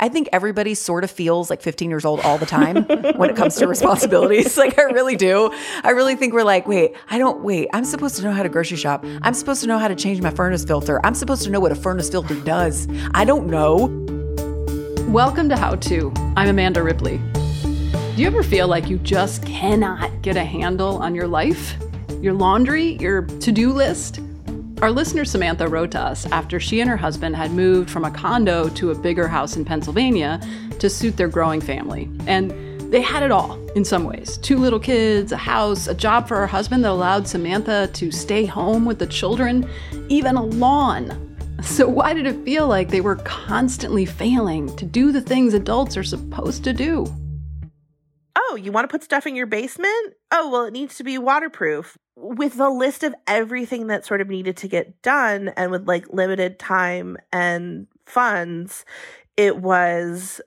I think everybody sort of feels like 15 years old all the time when it comes to responsibilities. Like, I really do. I really think we're like, wait, I don't, wait, I'm supposed to know how to grocery shop. I'm supposed to know how to change my furnace filter. I'm supposed to know what a furnace filter does. I don't know. Welcome to How To. I'm Amanda Ripley. Do you ever feel like you just cannot get a handle on your life, your laundry, your to do list? Our listener Samantha wrote to us after she and her husband had moved from a condo to a bigger house in Pennsylvania to suit their growing family. And they had it all in some ways two little kids, a house, a job for her husband that allowed Samantha to stay home with the children, even a lawn. So, why did it feel like they were constantly failing to do the things adults are supposed to do? Oh, you want to put stuff in your basement? Oh, well, it needs to be waterproof with the list of everything that sort of needed to get done and with like limited time and funds, it was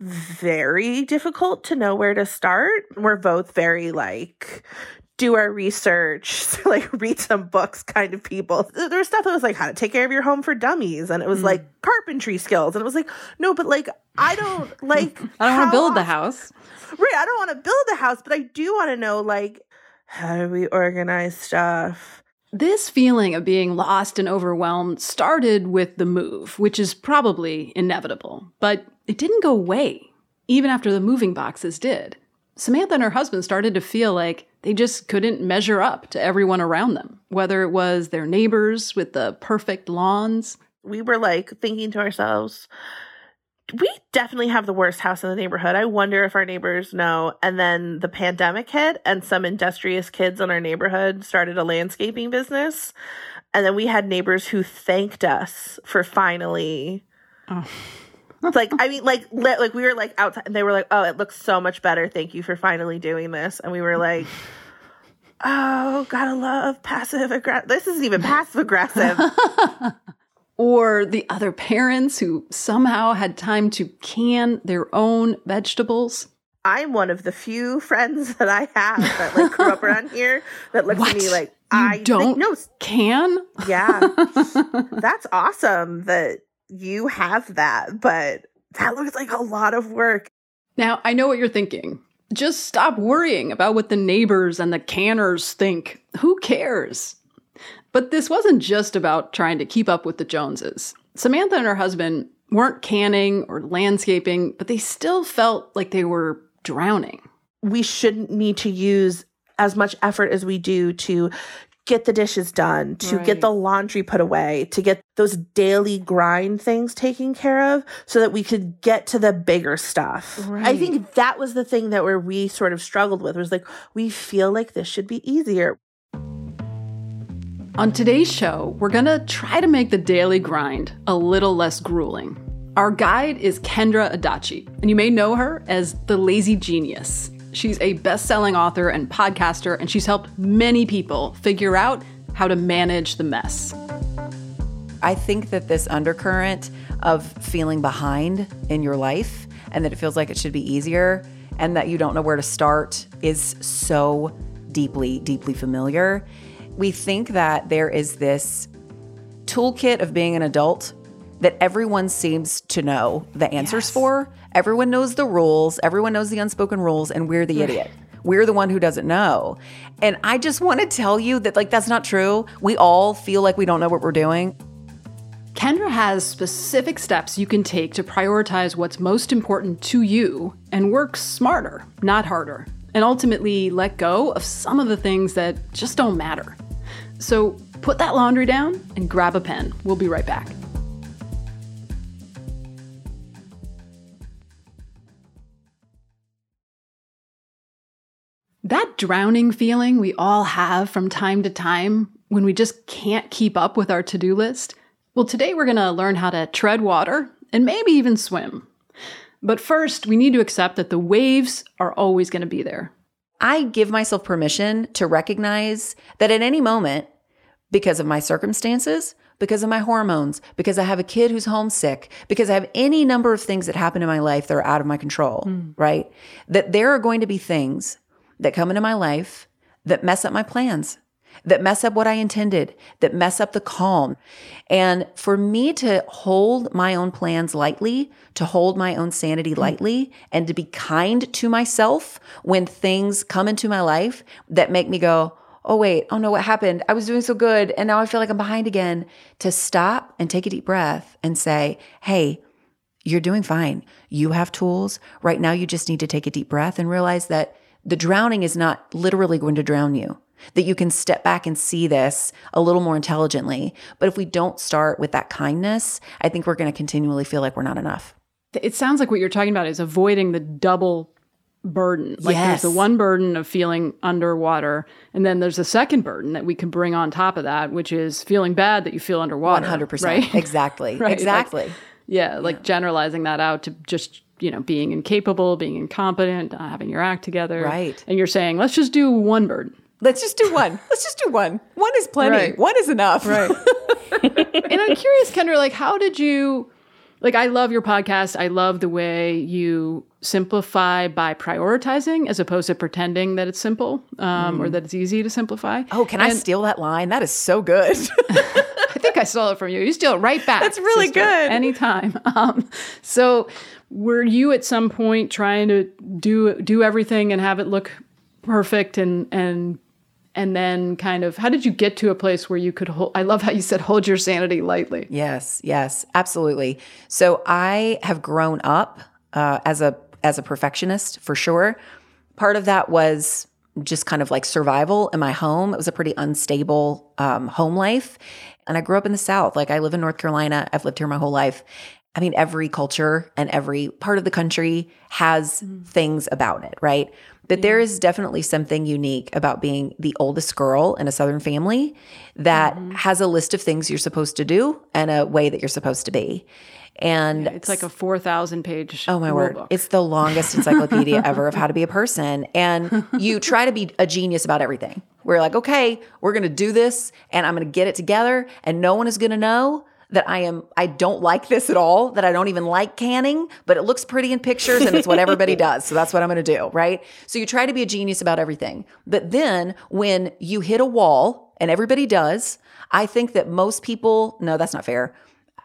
very difficult to know where to start. We're both very like do our research, like read some books kind of people. There was stuff that was like how to take care of your home for dummies and it was mm. like carpentry skills and it was like no, but like I don't like I don't want to build the house. Right, I don't want to build the house, but I do want to know like how do we organize stuff? This feeling of being lost and overwhelmed started with the move, which is probably inevitable, but it didn't go away, even after the moving boxes did. Samantha and her husband started to feel like they just couldn't measure up to everyone around them, whether it was their neighbors with the perfect lawns. We were like thinking to ourselves, we definitely have the worst house in the neighborhood. I wonder if our neighbors know. And then the pandemic hit, and some industrious kids in our neighborhood started a landscaping business. And then we had neighbors who thanked us for finally. Oh. like I mean, like like we were like outside, and they were like, "Oh, it looks so much better. Thank you for finally doing this." And we were like, "Oh, gotta love passive aggressive. This isn't even passive aggressive." or the other parents who somehow had time to can their own vegetables. I'm one of the few friends that I have that like grew up around here that looks what? at me like you I don't think, no can. Yeah, that's awesome that you have that, but that looks like a lot of work. Now I know what you're thinking. Just stop worrying about what the neighbors and the canners think. Who cares? But this wasn't just about trying to keep up with the Joneses. Samantha and her husband weren't canning or landscaping, but they still felt like they were drowning. We shouldn't need to use as much effort as we do to get the dishes done, to right. get the laundry put away, to get those daily grind things taken care of so that we could get to the bigger stuff. Right. I think that was the thing that where we sort of struggled with was like we feel like this should be easier. On today's show, we're gonna try to make the daily grind a little less grueling. Our guide is Kendra Adachi, and you may know her as the Lazy Genius. She's a best selling author and podcaster, and she's helped many people figure out how to manage the mess. I think that this undercurrent of feeling behind in your life and that it feels like it should be easier and that you don't know where to start is so deeply, deeply familiar we think that there is this toolkit of being an adult that everyone seems to know the answers yes. for. Everyone knows the rules, everyone knows the unspoken rules, and we're the idiot. We're the one who doesn't know. And I just want to tell you that, like, that's not true. We all feel like we don't know what we're doing. Kendra has specific steps you can take to prioritize what's most important to you and work smarter, not harder, and ultimately let go of some of the things that just don't matter. So put that laundry down and grab a pen. We'll be right back. That drowning feeling we all have from time to time when we just can't keep up with our to do list. Well, today we're going to learn how to tread water and maybe even swim. But first, we need to accept that the waves are always going to be there. I give myself permission to recognize that at any moment, because of my circumstances, because of my hormones, because I have a kid who's homesick, because I have any number of things that happen in my life that are out of my control, mm. right? That there are going to be things that come into my life that mess up my plans. That mess up what I intended, that mess up the calm. And for me to hold my own plans lightly, to hold my own sanity hmm. lightly, and to be kind to myself when things come into my life that make me go, oh, wait, oh no, what happened? I was doing so good. And now I feel like I'm behind again. To stop and take a deep breath and say, hey, you're doing fine. You have tools. Right now, you just need to take a deep breath and realize that the drowning is not literally going to drown you, that you can step back and see this a little more intelligently. But if we don't start with that kindness, I think we're going to continually feel like we're not enough. It sounds like what you're talking about is avoiding the double burden. Like Yes. there's the one burden of feeling underwater, and then there's a second burden that we can bring on top of that, which is feeling bad that you feel underwater. 100%. Right? Exactly. Right, like- Exactly. Yeah, like generalizing that out to just you know being incapable, being incompetent, not having your act together. Right. And you're saying let's just do one burden. Let's just do one. Let's just do one. One is plenty. Right. One is enough. Right. and I'm curious, Kendra, like how did you like I love your podcast. I love the way you simplify by prioritizing as opposed to pretending that it's simple um, or that it's easy to simplify. oh, can I steal that line? That is so good. I think I stole it from you. You steal it right back. That's really sister, good. Anytime. Um, so, were you at some point trying to do do everything and have it look perfect and and and then kind of how did you get to a place where you could hold? I love how you said hold your sanity lightly. Yes, yes, absolutely. So I have grown up uh, as a as a perfectionist for sure. Part of that was just kind of like survival in my home. It was a pretty unstable um, home life, and I grew up in the South. Like I live in North Carolina. I've lived here my whole life. I mean, every culture and every part of the country has mm-hmm. things about it, right? But there is definitely something unique about being the oldest girl in a Southern family that mm-hmm. has a list of things you're supposed to do and a way that you're supposed to be. And It's like a four thousand page. Oh my word. book. It's the longest encyclopedia ever of how to be a person. And you try to be a genius about everything. We're like, okay, we're going to do this and I'm going to get it together and no one is going to know that I am I don't like this at all, that I don't even like canning, but it looks pretty in pictures and it's what everybody does. So that's what I'm going to do, right? So you try to be a genius about everything. But then when you hit a wall and everybody does, I think that most people, no, that's not fair.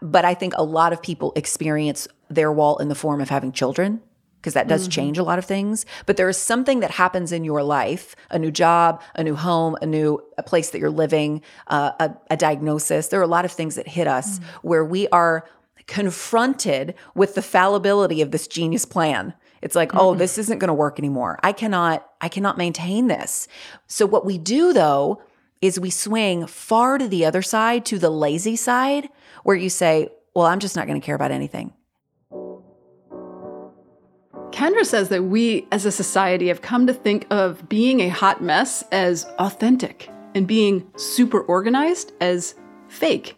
But I think a lot of people experience their wall in the form of having children because that does mm-hmm. change a lot of things. But there is something that happens in your life a new job, a new home, a new a place that you're living, uh, a, a diagnosis. There are a lot of things that hit us mm. where we are confronted with the fallibility of this genius plan. It's like, oh, mm-hmm. this isn't going to work anymore. I cannot, I cannot maintain this. So what we do though is we swing far to the other side, to the lazy side, where you say, well, I'm just not going to care about anything. Kendra says that we as a society have come to think of being a hot mess as authentic and being super organized as fake.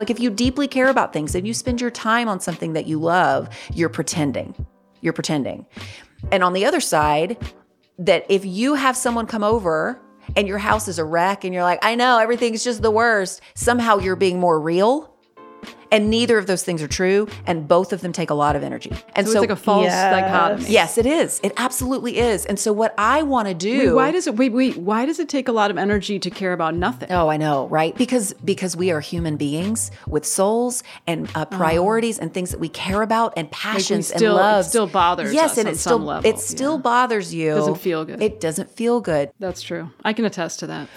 Like if you deeply care about things and you spend your time on something that you love, you're pretending. You're pretending. And on the other side, that if you have someone come over and your house is a wreck and you're like, I know everything's just the worst, somehow you're being more real. And neither of those things are true. And both of them take a lot of energy. And So, so, it's like a false Yes. dichotomy. yes, it is. It absolutely is. And so what I want to do Wait, why does it wait, wait, why does it take a lot of energy to care about nothing? Oh, I know, right? Because because we are human beings with souls and uh, priorities and things that we care about and passions still- and it still bothers Yes, us and on it some still level, it still yeah. bothers you. It doesn't feel good. It doesn't feel good, That's true. I can attest to that.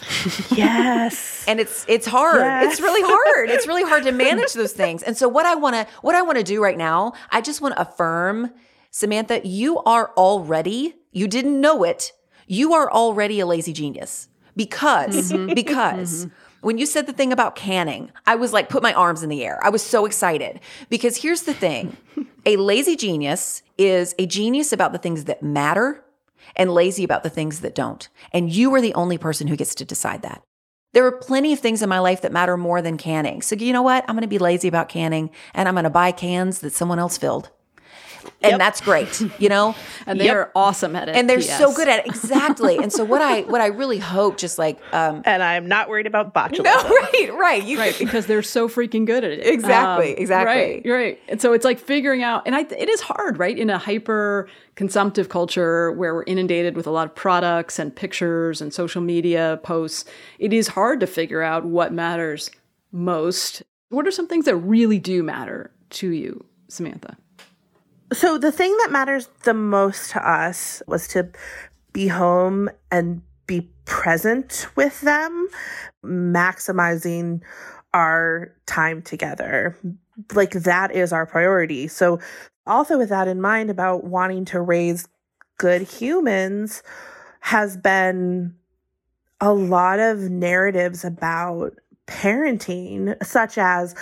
Yes. and it's it's hard. Yes. It's really hard. It's really hard to manage those things. And so what I want to what I want to do right now, I just want to affirm, Samantha, you are already. You didn't know it. You are already a lazy genius because Mm-hmm. because. When you said the thing about canning, I was like, put my arms in the air. I was so excited because here's the thing a lazy genius is a genius about the things that matter and lazy about the things that don't. And you are the only person who gets to decide that. There are plenty of things in my life that matter more than canning. So, you know what? I'm going to be lazy about canning and I'm going to buy cans that someone else filled. And that's great, you know. and they are awesome at it. and they're PS. so good at it exactly. and so what I what I really hope, just like um, And I'm not worried about botulism. no, right, right, you right because they're so freaking good at it. Exactly, exactly. Right, right. And so it's like figuring out, and I, it is hard, right, in a hyper consumptive culture where we're inundated with a lot of products and pictures and social media posts. It is hard to figure out what matters most. What are some things that really do matter to you, Samantha? So the thing that matters the most to us was to be home and be present with them, maximizing our time together. Like that is our priority. So also with that in mind about wanting to raise good humans has been a lot of narratives about parenting such as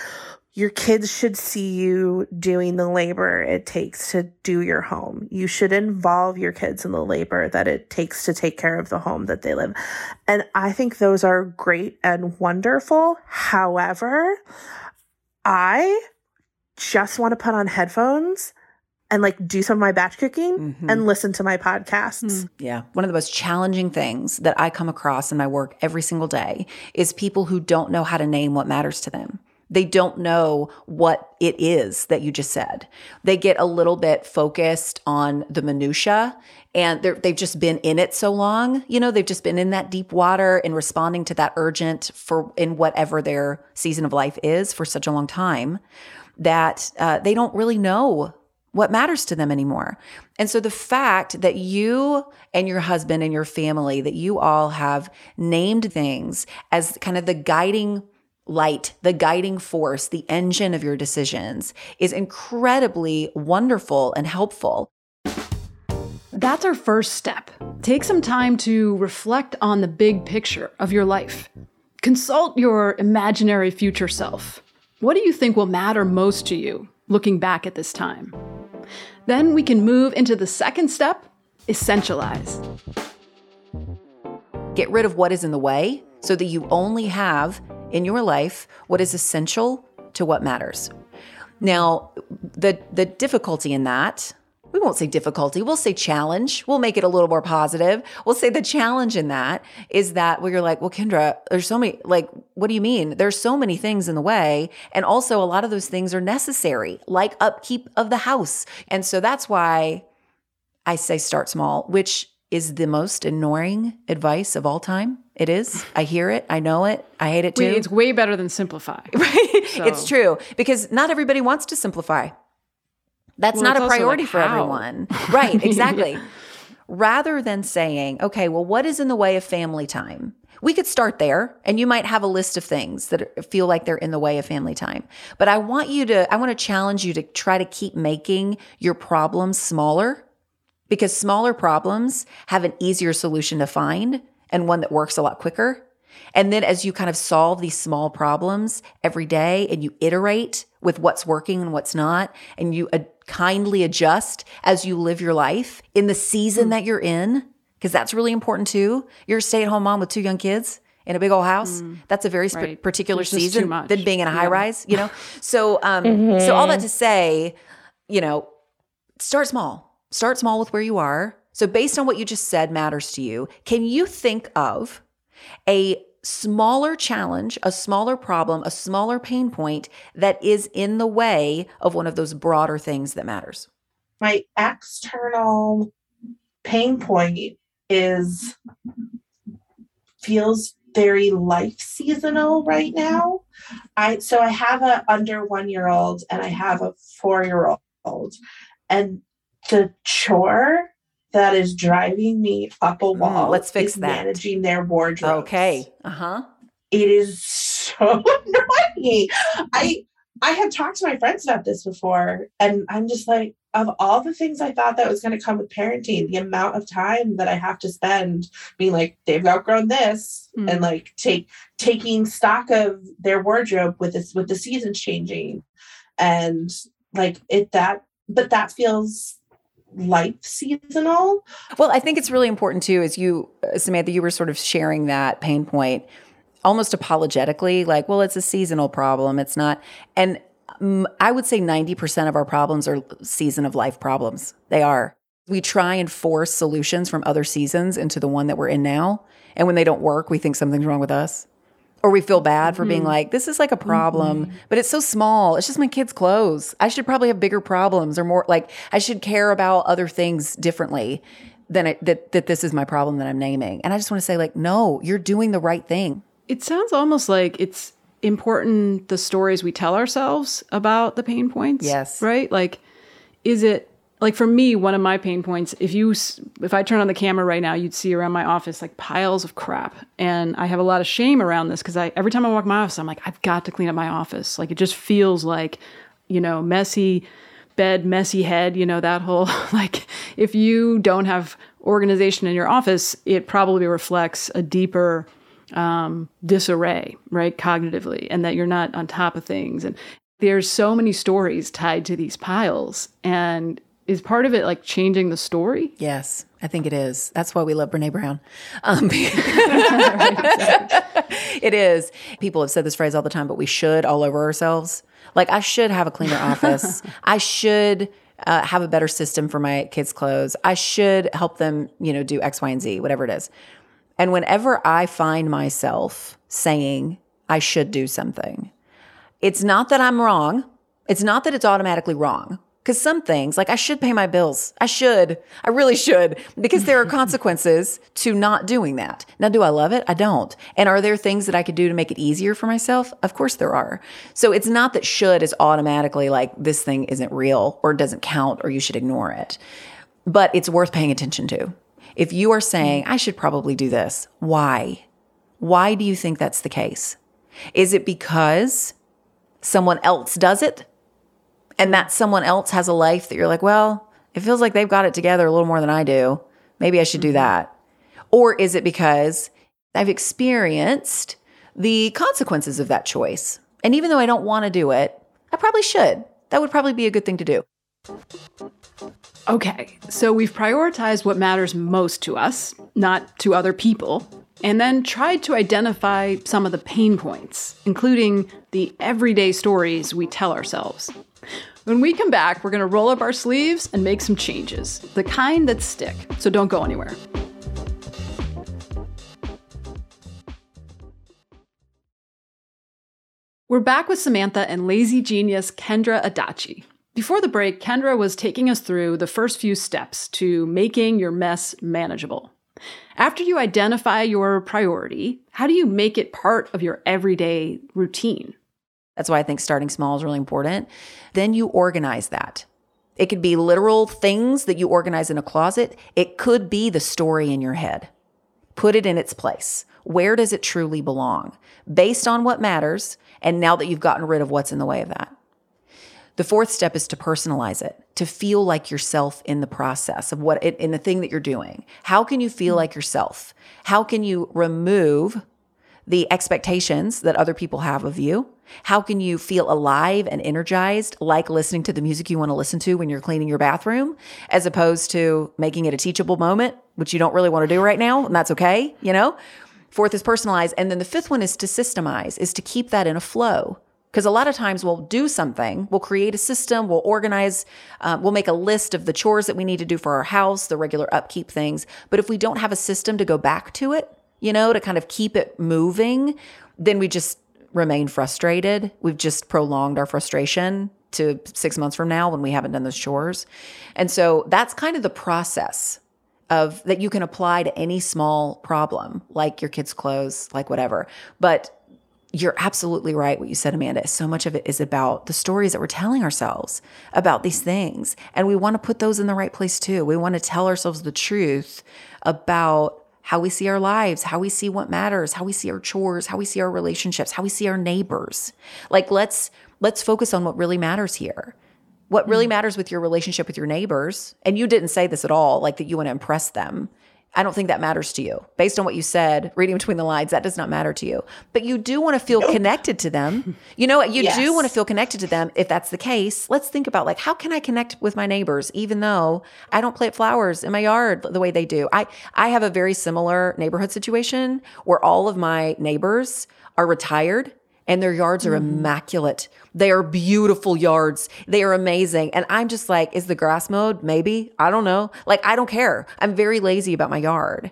your kids should see you doing the labor it takes to do your home. You should involve your kids in the labor that it takes to take care of the home that they live. And I think those are great and wonderful. However, I just want to put on headphones and like do some of my batch cooking mm-hmm. and listen to my podcasts. Hmm. Yeah. One of the most challenging things that I come across in my work every single day is people who don't know how to name what matters to them. They don't know what it is that you just said. They get a little bit focused on the minutia and they've just been in it so long. You know, they've just been in that deep water and responding to that urgent for in whatever their season of life is for such a long time that uh, they don't really know what matters to them anymore. And so the fact that you and your husband and your family, that you all have named things as kind of the guiding light, the guiding force, the engine of your decisions is incredibly wonderful and helpful. That's our first step. Take some time to reflect on the big picture of your life. Consult your imaginary future self. What do you think will matter most to you looking back at this time? Then we can move into the second step essentialize. Get rid of what is in the way so that you only have in your life what is essential to what matters. Now, the the difficulty in that, we won't say difficulty, we'll say challenge. We'll make it a little more positive. We'll say the challenge in that is that where you're like, well, Kendra, there's so many, like, what do you mean? There's so many things in the way. And also, a lot of those things are necessary, like upkeep of the house. And so that's why I say start small, which is the most annoying advice of all time. It is. I hear it. I know it. I hate it too. It's way better than simplify. right It's true because not everybody wants to simplify. That's Well, not a also like priority for everyone. Right, exactly. Rather than saying, okay, well, what is in the way of family time? We could start there and you might have a list of things that feel like they're in the way of family time. But I want you to, I want to challenge you to try to keep making your problems smaller because smaller problems have an easier solution to find and one that works a lot quicker. And then as you kind of solve these small problems every day and you iterate with what's working and what's not, and you uh, kindly adjust as you live your life in the season that you're in, because that's really important too. You're a stay at home mom with two young kids in a big old house. That's a very sp- Right. particular season than being in a high Yeah. rise, you know? So, um, so all that to say, you know, start small. Start small with where you are. So, based on what you just said matters to you, can you think of a smaller challenge, a smaller problem, a smaller pain point that is in the way of one of those broader things that matters? my external pain point is feels very life seasonal right now. I so I have a under 1 year old and I have a 4 year old and the chore that is driving me up a wall Mm, let's fix is that. managing their wardrobe. Okay. Uh huh. it is so annoying. I I have talked to my friends about this before, and I'm just like, of all the things I thought that was going to come with parenting, the amount of time that I have to spend being like, they've outgrown this, Mm. and like take taking stock of their wardrobe with this with the seasons changing, and like it that, but that feels life seasonal. Well, I think it's really important too, as you, uh, Samantha, you were sort of sharing that pain point almost apologetically, like, well, it's a seasonal problem. It's not. And Mm, I would say 90% of our problems are season of life problems. They are. We try and force solutions from other seasons into the one that we're in now. And when they don't work, we think something's wrong with us. Or we feel bad for being mm-hmm. like, this is like a problem, mm-hmm. but it's so small. It's just my kids' clothes. I should probably have bigger problems or more like I should care about other things differently than it, that, that this is my problem that I'm naming. And I just want to say, like, no, you're doing the right thing. It sounds almost like it's important the stories we tell ourselves about the pain points. Yes. Right? Like, is it like for me, one of my pain points, if you, if I turn on the camera right now, you'd see around my office like piles of crap. And I have a lot of shame around this because I, every time I walk my office, I'm like, I've got to clean up my office. Like, it just feels like, you know, messy bed, messy head, you know, that whole, like, if you don't have organization in your office, it probably reflects a deeper, um, disarray, right, cognitively, and that you're not on top of things. And there's so many stories tied to these piles. And is part of it like changing the story? Yes, I think it is. That's why we love Brene Brown. Um, it is. People have said this phrase all the time, but we should all over ourselves. Like, I should have a cleaner office. I should uh, have a better system for my kids' clothes. I should help them, you know, do X, Y, and Z, whatever it is. And whenever I find myself saying I should do something, it's not that I'm wrong. It's not that it's automatically wrong. Because some things, like I should pay my bills. I should. I really should. Because there are consequences to not doing that. Now, do I love it? I don't. And are there things that I could do to make it easier for myself? Of course there are. So it's not that should is automatically like this thing isn't real or doesn't count or you should ignore it. But it's worth paying attention to. If you are saying, I should probably do this, why? Why do you think that's the case? Is it because someone else does it? And that someone else has a life that you're like, well, it feels like they've got it together a little more than I do. Maybe I should do mm-hmm. that. Or is it because I've experienced the consequences of that choice? And even though I don't want to do it, I probably should. That would probably be a good thing to do. Okay, so we've prioritized what matters most to us, not to other people, and then tried to identify some of the pain points, including the everyday stories we tell ourselves. When we come back, we're going to roll up our sleeves and make some changes, the kind that stick. So don't go anywhere. We're back with Samantha and lazy genius Kendra Adachi. Before the break, Kendra was taking us through the first few steps to making your mess manageable. After you identify your priority, how do you make it part of your everyday routine? That's why I think starting small is really important. Then you organize that. It could be literal things that you organize in a closet, it could be the story in your head. Put it in its place. Where does it truly belong? Based on what matters, and now that you've gotten rid of what's in the way of that. The fourth step is to personalize it, to feel like yourself in the process of what in the thing that you're doing. How can you feel like yourself? How can you remove the expectations that other people have of you? How can you feel alive and energized, like listening to the music you want to listen to when you're cleaning your bathroom, as opposed to making it a teachable moment, which you don't really want to do right now, and that's okay, you know? Fourth is personalize. And then the fifth one is to systemize, is to keep that in a flow. Because a lot of times we'll do something, we'll create a system, we'll organize, uh, we'll make a list of the chores that we need to do for our house, the regular upkeep things. But if we don't have a system to go back to it, you know, to kind of keep it moving, then we just remain frustrated. We've just prolonged our frustration to six months from now when we haven't done those chores. And so that's kind of the process of that you can apply to any small problem, like your kids' clothes, like whatever. But you're absolutely right what you said amanda so much of it is about the stories that we're telling ourselves about these things and we want to put those in the right place too we want to tell ourselves the truth about how we see our lives how we see what matters how we see our chores how we see our relationships how we see our neighbors. Like let's let's focus on what really matters here. What really mm. matters with your relationship with your neighbors and you didn't say this at all like that you want to impress them I don't think that matters to you. Based on what you said, reading between the lines, that does not matter to you. But you do want to feel connected to them. You know what? You do want to feel connected to them. If that's the case, let's think about like how can I connect with my neighbors even though I don't plant flowers in my yard the way they do. I I have a very similar neighborhood situation where all of my neighbors are retired and their yards are mm-hmm. immaculate. They are beautiful yards. They are amazing. And I'm just like, is the grass mowed? Maybe. I don't know. Like, I don't care. I'm very lazy about my yard.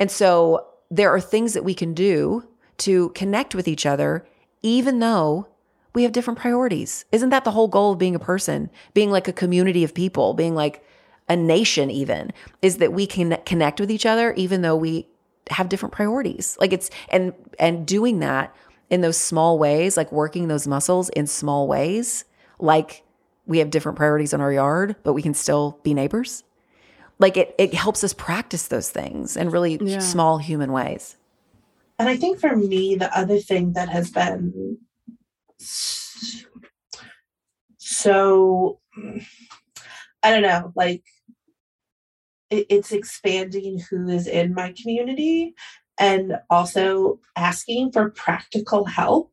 And so there are things that we can do to connect with each other, even though we have different priorities. Isn't that the whole goal of being a person? Being like a community of people, being like a nation, even, is that we can connect with each other, even though we have different priorities. Like it's, and, and doing that in those small ways, like working those muscles in small ways, like we have different priorities in our yard, but we can still be neighbors. Like it, it helps us practice those things in really Yeah. small human ways. And I think for me, the other thing that has been so, I don't know, like it, it's expanding who is in my community and also asking for practical help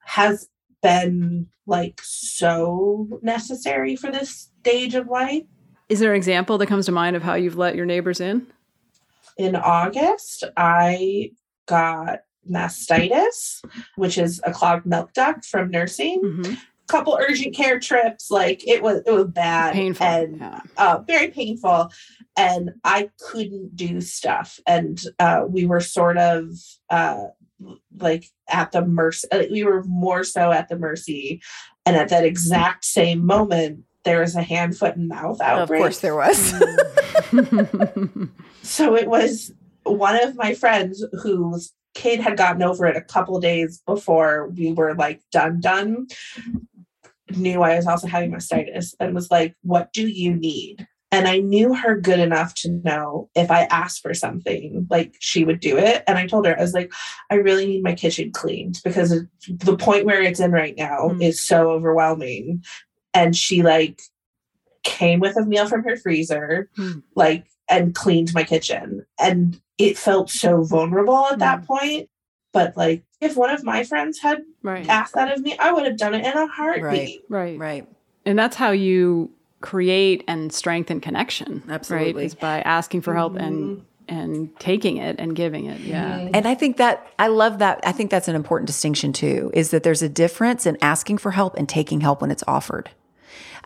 has been like so necessary for this stage of life. Is there an example that comes to mind of how you've let your neighbors in? in August, I got mastitis, which is a clogged milk duct from nursing. Mm-hmm. Couple urgent care trips, like it was it was bad Painful. and yeah. uh, very painful, and I couldn't do stuff, and uh, we were sort of uh, like at the mercy. uh, We were more so at the mercy, and at that exact same moment, there was a hand, foot, and mouth outbreak. Of course, there was. So it was one of my friends whose kid had gotten over it a couple days before we were like done done knew I was also having mastitis and was like, What do you need? And I knew her good enough to know if I asked for something, like she would do it. And I told her, I was like, I really need my kitchen cleaned because the point where it's in right now Mm. is so overwhelming. And she like came with a meal from her freezer, Mm. like, and cleaned my kitchen. And it felt so vulnerable at that point. But like, if one of my friends had right. asked that of me, I would have done it in a heartbeat. Right. right. right. And that's how you create and strengthen connection. Absolutely. Right? Is by asking for help Mm-hmm. and and taking it and giving it. Yeah. And I think that I love that. I think that's an important distinction too, is that there's a difference in asking for help and taking help when it's offered.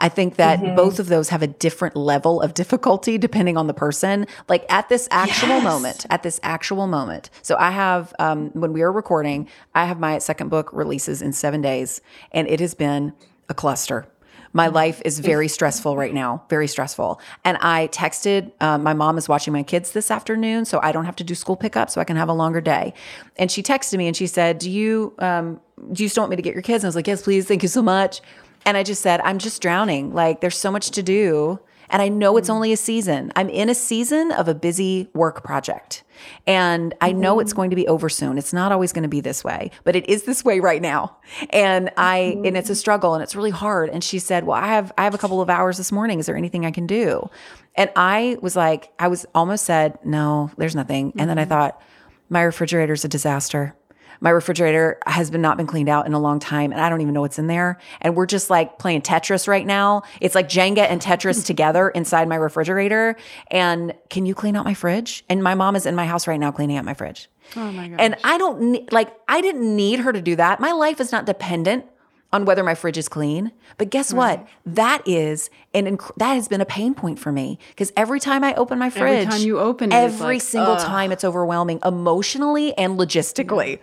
I think that both of those have a different level of difficulty depending on the person. Like at this actual Yes. moment, at this actual moment. So I have, um, when we are recording, I have my second book releases in seven days, and it has been a cluster. My life is very stressful right now, very stressful. And I texted, um, my mom is watching my kids this afternoon, so I don't have to do school pickup, so I can have a longer day. And she texted me and she said, "Do you um, do you still want me to get your kids?" And I was like, "Yes, please, thank you so much." And I just said, "I'm just drowning. Like, there's so much to do." And I know it's mm. only a season. I'm in a season of a busy work project. And I know it's mm. going to be over soon. It's not always going to be this way, but it is this way right now. And I mm-hmm. and it's a struggle and it's really hard. And she said, "Well, I have I have a couple of hours this morning. Is there anything I can do?" And I was like, I was almost said, "No, there's nothing." And then I mm-hmm. thought, my refrigerator's a disaster. My refrigerator has been not been cleaned out in a long time and I don't even know what's in there. And we're just like playing Tetris right now. It's like Jenga and Tetris together inside my refrigerator. And can you clean out my fridge? And my mom is in my house right now cleaning out my fridge. Oh my god. And I don't need, like, I didn't need her to do that. My life is not dependent on whether my fridge is clean. But guess what? That is an inc- that has been a pain point for me because every time I open my fridge, every time you open it, every like, single time it's overwhelming emotionally and logistically.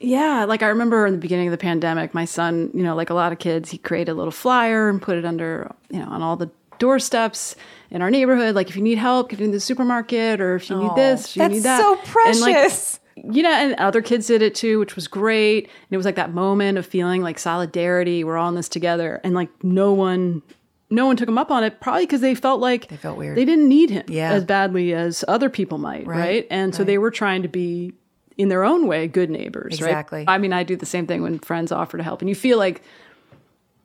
Yeah, like I remember in the beginning of the pandemic, my son, you know, like a lot of kids, he created a little flyer and put it under, you know, on all the doorsteps in our neighborhood. Like, if you need help getting to the supermarket, or if you need this, if you need that. so And, like, precious. you know, and other kids did it too, which was great. And it was like that moment of feeling like solidarity. We're all in this together, and like no one, no one took him up on it. Probably because they felt like they felt weird. They didn't need him Yeah. as badly as other people might, right? And so they were trying to be, in their own way, good neighbors. Exactly. Right? I mean, I do the same thing when friends offer to help, and you feel like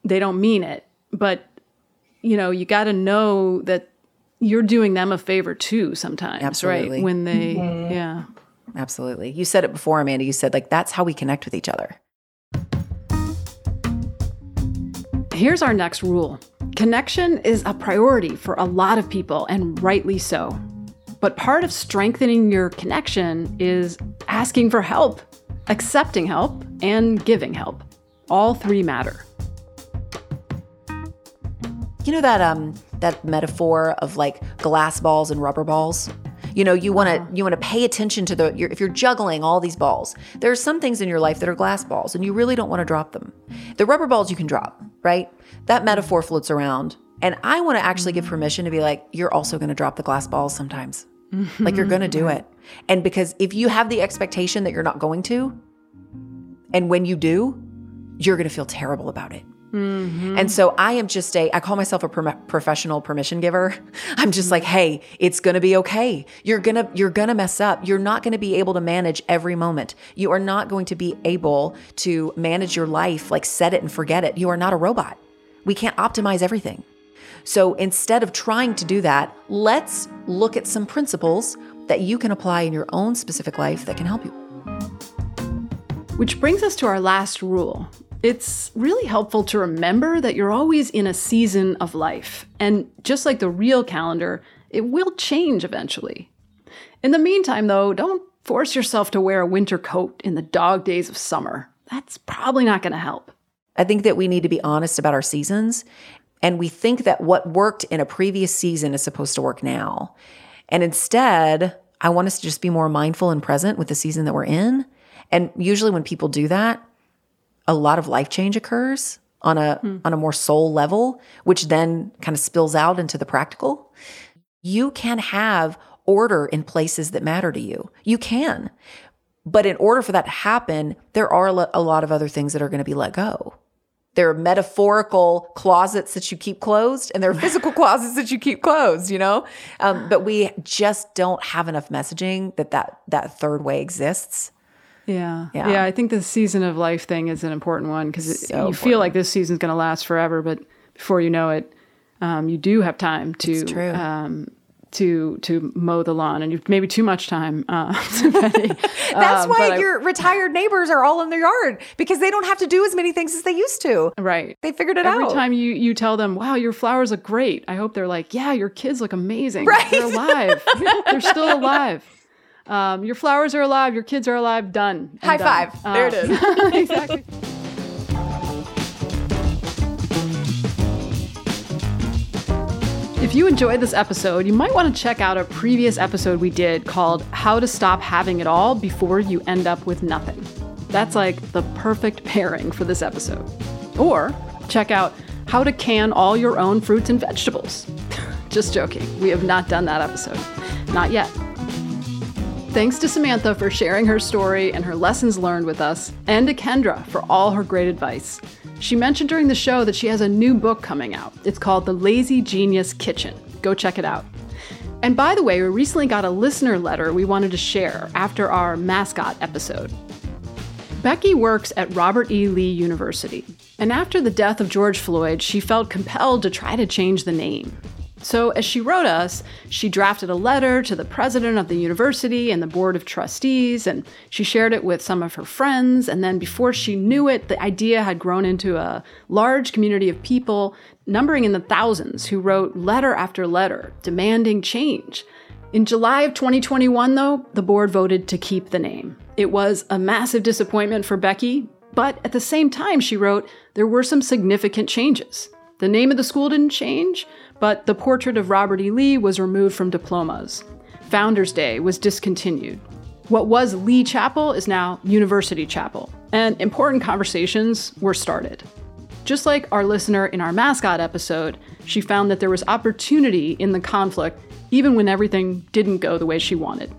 they don't mean it, but you know, you got to know that you're doing them a favor too. Sometimes, Absolutely. right? When they, mm-hmm. yeah. Absolutely. You said it before, Amanda. You said, like, that's how we connect with each other. Here's our next rule connection is a priority for a lot of people, and rightly so. But part of strengthening your connection is asking for help. accepting help, and giving help. All three matter. You know that um that metaphor of like glass balls and rubber balls? You know, you want to you want to pay attention to the you're, if you're juggling all these balls. There are some things in your life that are glass balls and you really don't want to drop them. The rubber balls you can drop, right? That metaphor floats around. And I want to actually give permission to be like you're also going to drop the glass balls sometimes. Like you're going to do it. And because if you have the expectation that you're not going to, and when you do, you're going to feel terrible about it. Mm-hmm. And so I am just a, I call myself a pro- professional permission giver. I'm just like, hey, it's going to be okay. You're going to, you're going to mess up. You're not going to be able to manage every moment. You are not going to be able to manage your life, like set it and forget it. You are not a robot. We can't optimize everything. So instead of trying to do that, let's look at some principles that you can apply in your own specific life that can help you. Which brings us to our last rule. It's really helpful to remember that you're always in a season of life. And just like the real calendar, it will change eventually. In the meantime, though, don't force yourself to wear a winter coat in the dog days of summer. That's probably not going to help. I think that we need to be honest about our seasons. And we think that what worked in a previous season is supposed to work now. And instead, I want us to just be more mindful and present with the season that we're in. And usually when people do that, a lot of life change occurs on a hmm. on a more soul level, which then kind of spills out into the practical. You can have order in places that matter to you. You can. But in order for that to happen, there are a a lot of other things that are going to be let go. There are metaphorical closets that you keep closed, and there are physical closets that you keep closed. You know, um, but we just don't have enough messaging that that that third way exists. Yeah. Yeah. Yeah. I think the season of life thing is an important one because So you feel like this season's going to last forever, but before you know it, um, you do have time to It's true. um, to to mow the lawn, and you've maybe too much time. Uh. That's Um, why I- your retired neighbors are all in their yard because they don't have to do as many things as they used to. right. They figured it Every out. Every time you you tell them, "Wow, your flowers look great," I hope they're like, "Yeah, your kids look amazing. Right. They're alive. they're still alive. Um, your flowers are alive. Your kids are alive. Done. High done." five. There it Um, exactly. If you enjoyed this episode, you might want to check out a previous episode we did called How to Stop Having It All Before You End Up with Nothing. That's like the perfect pairing for this episode. Or check out How to Can All Your Own Fruits and Vegetables. Just joking, we have not done that episode. Not yet. Thanks to Samantha for sharing her story and her lessons learned with us, and to Kendra for all her great advice. She mentioned during the show that she has a new book coming out. It's called The Lazy Genius Kitchen. Go check it out. And by the way, we recently got a listener letter we wanted to share after our mascot episode. Becky works at Robert E. Lee University, and after the death of George Floyd, she felt compelled to try to change the name. So, as she wrote us, she drafted a letter to the president of the university and the board of trustees, and she shared it with some of her friends. And then, before she knew it, the idea had grown into a large community of people, numbering in the thousands, who wrote letter after letter demanding change. In July of 2021, though, the board voted to keep the name. It was a massive disappointment for Becky, but at the same time, she wrote, there were some significant changes. The name of the school didn't change, but the portrait of Robert E. Lee was removed from diplomas. Founders Day was discontinued. What was Lee Chapel is now University Chapel, and important conversations were started. Just like our listener in our mascot episode, she found that there was opportunity in the conflict even when everything didn't go the way she wanted.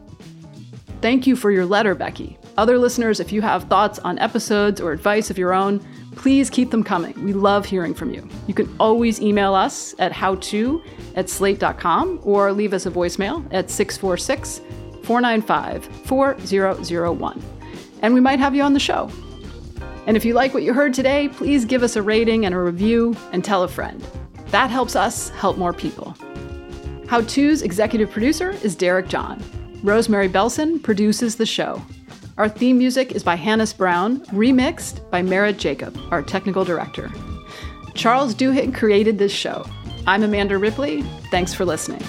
Thank you for your letter, Becky. Other listeners, if you have thoughts on episodes or advice of your own, please keep them coming. We love hearing from you. You can always email us at howto at slate.com or leave us a voicemail at 646 495 4001. And we might have you on the show. And if you like what you heard today, please give us a rating and a review and tell a friend. That helps us help more people. How To's executive producer is Derek John. Rosemary Belson produces the show. Our theme music is by Hannis Brown, remixed by Merritt Jacob, our technical director. Charles Duhigg created this show. I'm Amanda Ripley. Thanks for listening.